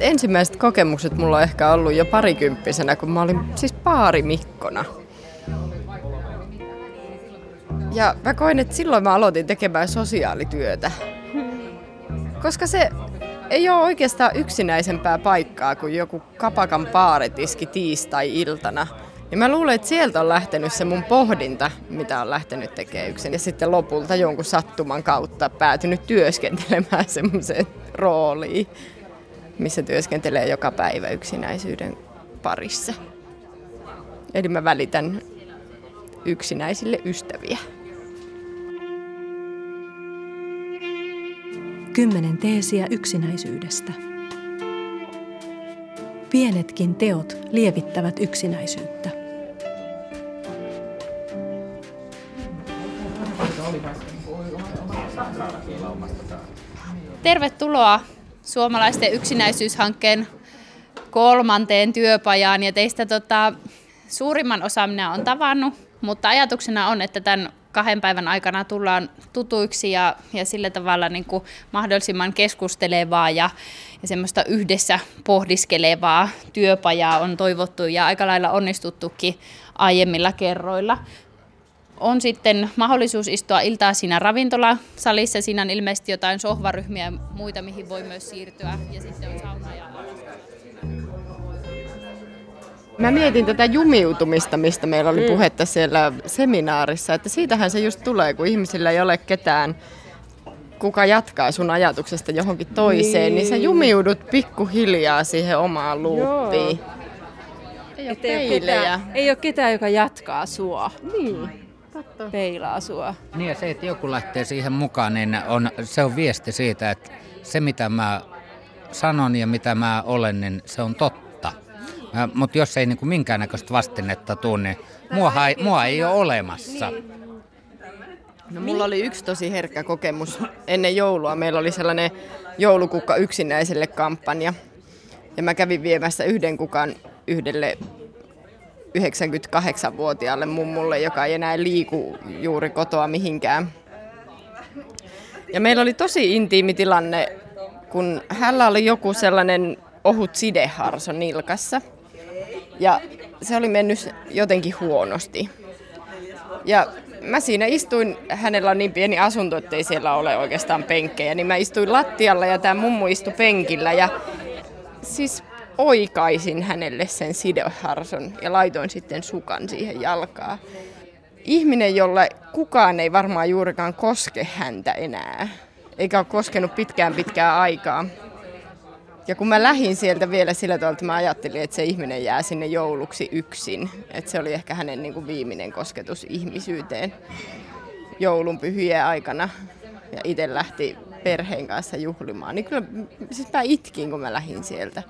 ensimmäiset kokemukset mulla on ehkä ollut jo parikymppisenä, kun mä olin siis paarimikkona. Ja mä koin, että silloin mä aloitin tekemään sosiaalityötä. Koska se ei ole oikeastaan yksinäisempää paikkaa kuin joku kapakan paaritiski tiistai-iltana. Ja mä luulen, että sieltä on lähtenyt se mun pohdinta, mitä on lähtenyt tekemään yksin. Ja sitten lopulta jonkun sattuman kautta päätynyt työskentelemään semmoiseen rooliin, missä työskentelee joka päivä yksinäisyyden parissa. Eli mä välitän yksinäisille ystäviä. Kymmenen teesiä yksinäisyydestä. Pienetkin teot lievittävät yksinäisyyttä. Tervetuloa suomalaisten yksinäisyyshankkeen kolmanteen työpajaan. Ja teistä tota, suurimman osa minä olen tavannut, mutta ajatuksena on, että tämän kahden päivän aikana tullaan tutuiksi ja, ja sillä tavalla niin kuin mahdollisimman keskustelevaa ja, ja semmoista yhdessä pohdiskelevaa työpajaa on toivottu ja aika lailla onnistuttukin aiemmilla kerroilla. On sitten mahdollisuus istua iltaa siinä ravintolasalissa. Siinä on ilmeisesti jotain sohvaryhmiä ja muita, mihin voi myös siirtyä. Ja sitten on sauna ja Mä mietin tätä jumiutumista, mistä meillä oli mm. puhetta siellä seminaarissa, että siitähän se just tulee, kun ihmisillä ei ole ketään, kuka jatkaa sun ajatuksesta johonkin toiseen, niin, niin sä jumiudut pikkuhiljaa siihen omaan luuppiin. Ei ole, ei, ole ketään, ei ole ketään, joka jatkaa sua. Niin. Totta. Peilaa sua. Niin ja se, että joku lähtee siihen mukaan, niin on, se on viesti siitä, että se mitä mä sanon ja mitä mä olen, niin se on totta mutta jos ei niin kuin minkäännäköistä vastinetta tule, niin mua, ei, mua ei ole olemassa. No, mulla oli yksi tosi herkkä kokemus ennen joulua. Meillä oli sellainen joulukukka yksinäiselle kampanja. Ja mä kävin viemässä yhden kukan yhdelle 98-vuotiaalle mummulle, joka ei enää liiku juuri kotoa mihinkään. Ja meillä oli tosi intiimi tilanne, kun hänellä oli joku sellainen ohut sideharso nilkassa – ja se oli mennyt jotenkin huonosti. Ja mä siinä istuin, hänellä on niin pieni asunto, ettei siellä ole oikeastaan penkkejä, niin mä istuin lattialla ja tämä mummu istui penkillä ja siis oikaisin hänelle sen sideharson ja laitoin sitten sukan siihen jalkaan. Ihminen, jolle kukaan ei varmaan juurikaan koske häntä enää, eikä ole koskenut pitkään pitkään aikaa. Ja kun mä lähdin sieltä vielä sillä tavalla, että mä ajattelin, että se ihminen jää sinne jouluksi yksin. Että se oli ehkä hänen niin kuin viimeinen kosketus ihmisyyteen joulun pyhien aikana. Ja itse lähti perheen kanssa juhlimaan. Niin kyllä siis mä itkin, kun mä lähdin sieltä.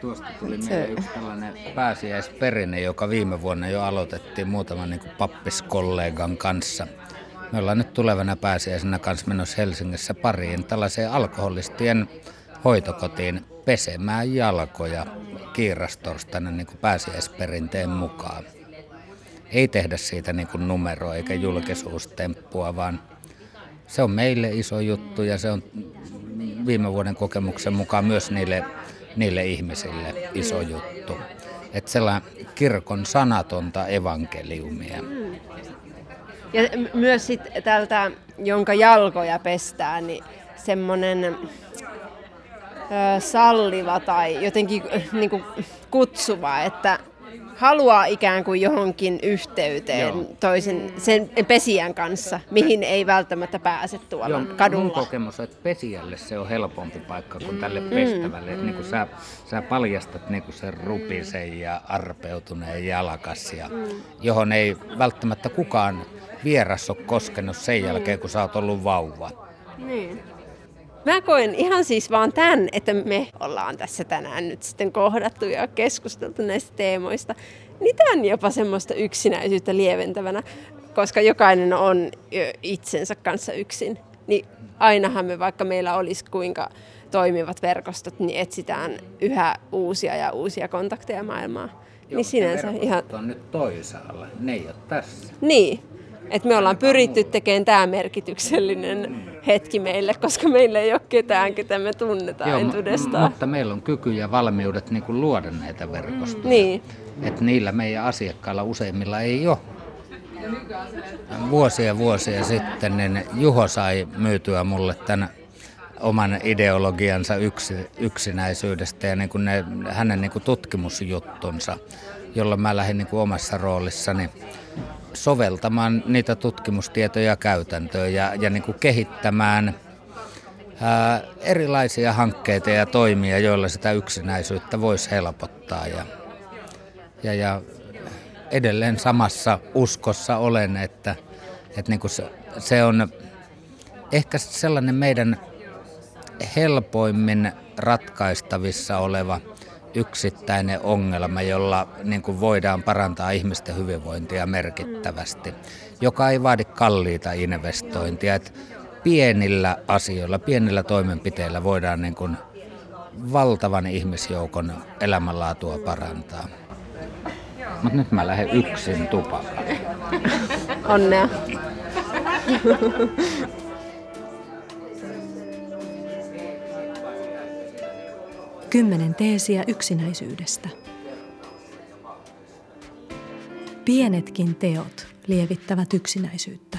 Tuosta tuli meille yksi tällainen pääsiäisperinne, joka viime vuonna jo aloitettiin muutaman niin pappiskollegan kanssa – me ollaan nyt tulevana pääsiäisenä kanssa menossa Helsingissä pariin tällaiseen alkoholistien hoitokotiin pesemään jalkoja kiirastorstaina niin kuin pääsiäisperinteen mukaan. Ei tehdä siitä niin kuin numero eikä julkisuustemppua, vaan se on meille iso juttu ja se on viime vuoden kokemuksen mukaan myös niille, niille ihmisille iso juttu. Että sellainen kirkon sanatonta evankeliumia. Ja myös sit tältä, jonka jalkoja pestään, niin semmoinen salliva tai jotenkin niin kuin kutsuva, että haluaa ikään kuin johonkin yhteyteen Joo. toisen sen pesijän kanssa, mihin ei välttämättä pääse tuolla Joo, kadulla. Mun kokemus on, että pesijälle se on helpompi paikka kuin tälle mm. pestävälle. Mm. Niin kuin sä, sä paljastat niin kuin sen rupisen ja arpeutuneen jalkas, ja, mm. johon ei välttämättä kukaan vieras ole koskenut sen jälkeen, kun sä oot ollut vauva. Niin. Mä koen ihan siis vaan tämän, että me ollaan tässä tänään nyt sitten kohdattu ja keskusteltu näistä teemoista. Niin tämän jopa semmoista yksinäisyyttä lieventävänä, koska jokainen on itsensä kanssa yksin. Niin ainahan me, vaikka meillä olisi kuinka toimivat verkostot, niin etsitään yhä uusia ja uusia kontakteja maailmaan. Joo, niin sinänsä ihan... on nyt toisaalla, ne ei ole tässä. Niin, että me ollaan pyritty tekemään tämä merkityksellinen hetki meille, koska meillä ei ole ketään, ketä me tunnetaan Joo, entuudestaan. Mutta meillä on kyky ja valmiudet niin kuin luoda näitä verkostoja. Niin. Että niillä meidän asiakkailla useimmilla ei ole. Vuosia vuosia sitten niin Juho sai myytyä mulle tämän oman ideologiansa yksi, yksinäisyydestä ja niin kuin ne, hänen niin kuin tutkimusjuttunsa, jolla mä lähdin niin kuin omassa roolissani soveltamaan niitä tutkimustietoja käytäntöön ja, ja niin kuin kehittämään ää, erilaisia hankkeita ja toimia, joilla sitä yksinäisyyttä voisi helpottaa. Ja, ja, ja edelleen samassa uskossa olen, että, että niin kuin se, se on ehkä sellainen meidän helpoimmin ratkaistavissa oleva yksittäinen ongelma, jolla niin kuin voidaan parantaa ihmisten hyvinvointia merkittävästi, joka ei vaadi kalliita investointia. Että pienillä asioilla, pienillä toimenpiteillä voidaan niin kuin valtavan ihmisjoukon elämänlaatua parantaa. Mutta nyt mä lähden yksin tupakaan. Onnea. Kymmenen teesiä yksinäisyydestä. Pienetkin teot lievittävät yksinäisyyttä.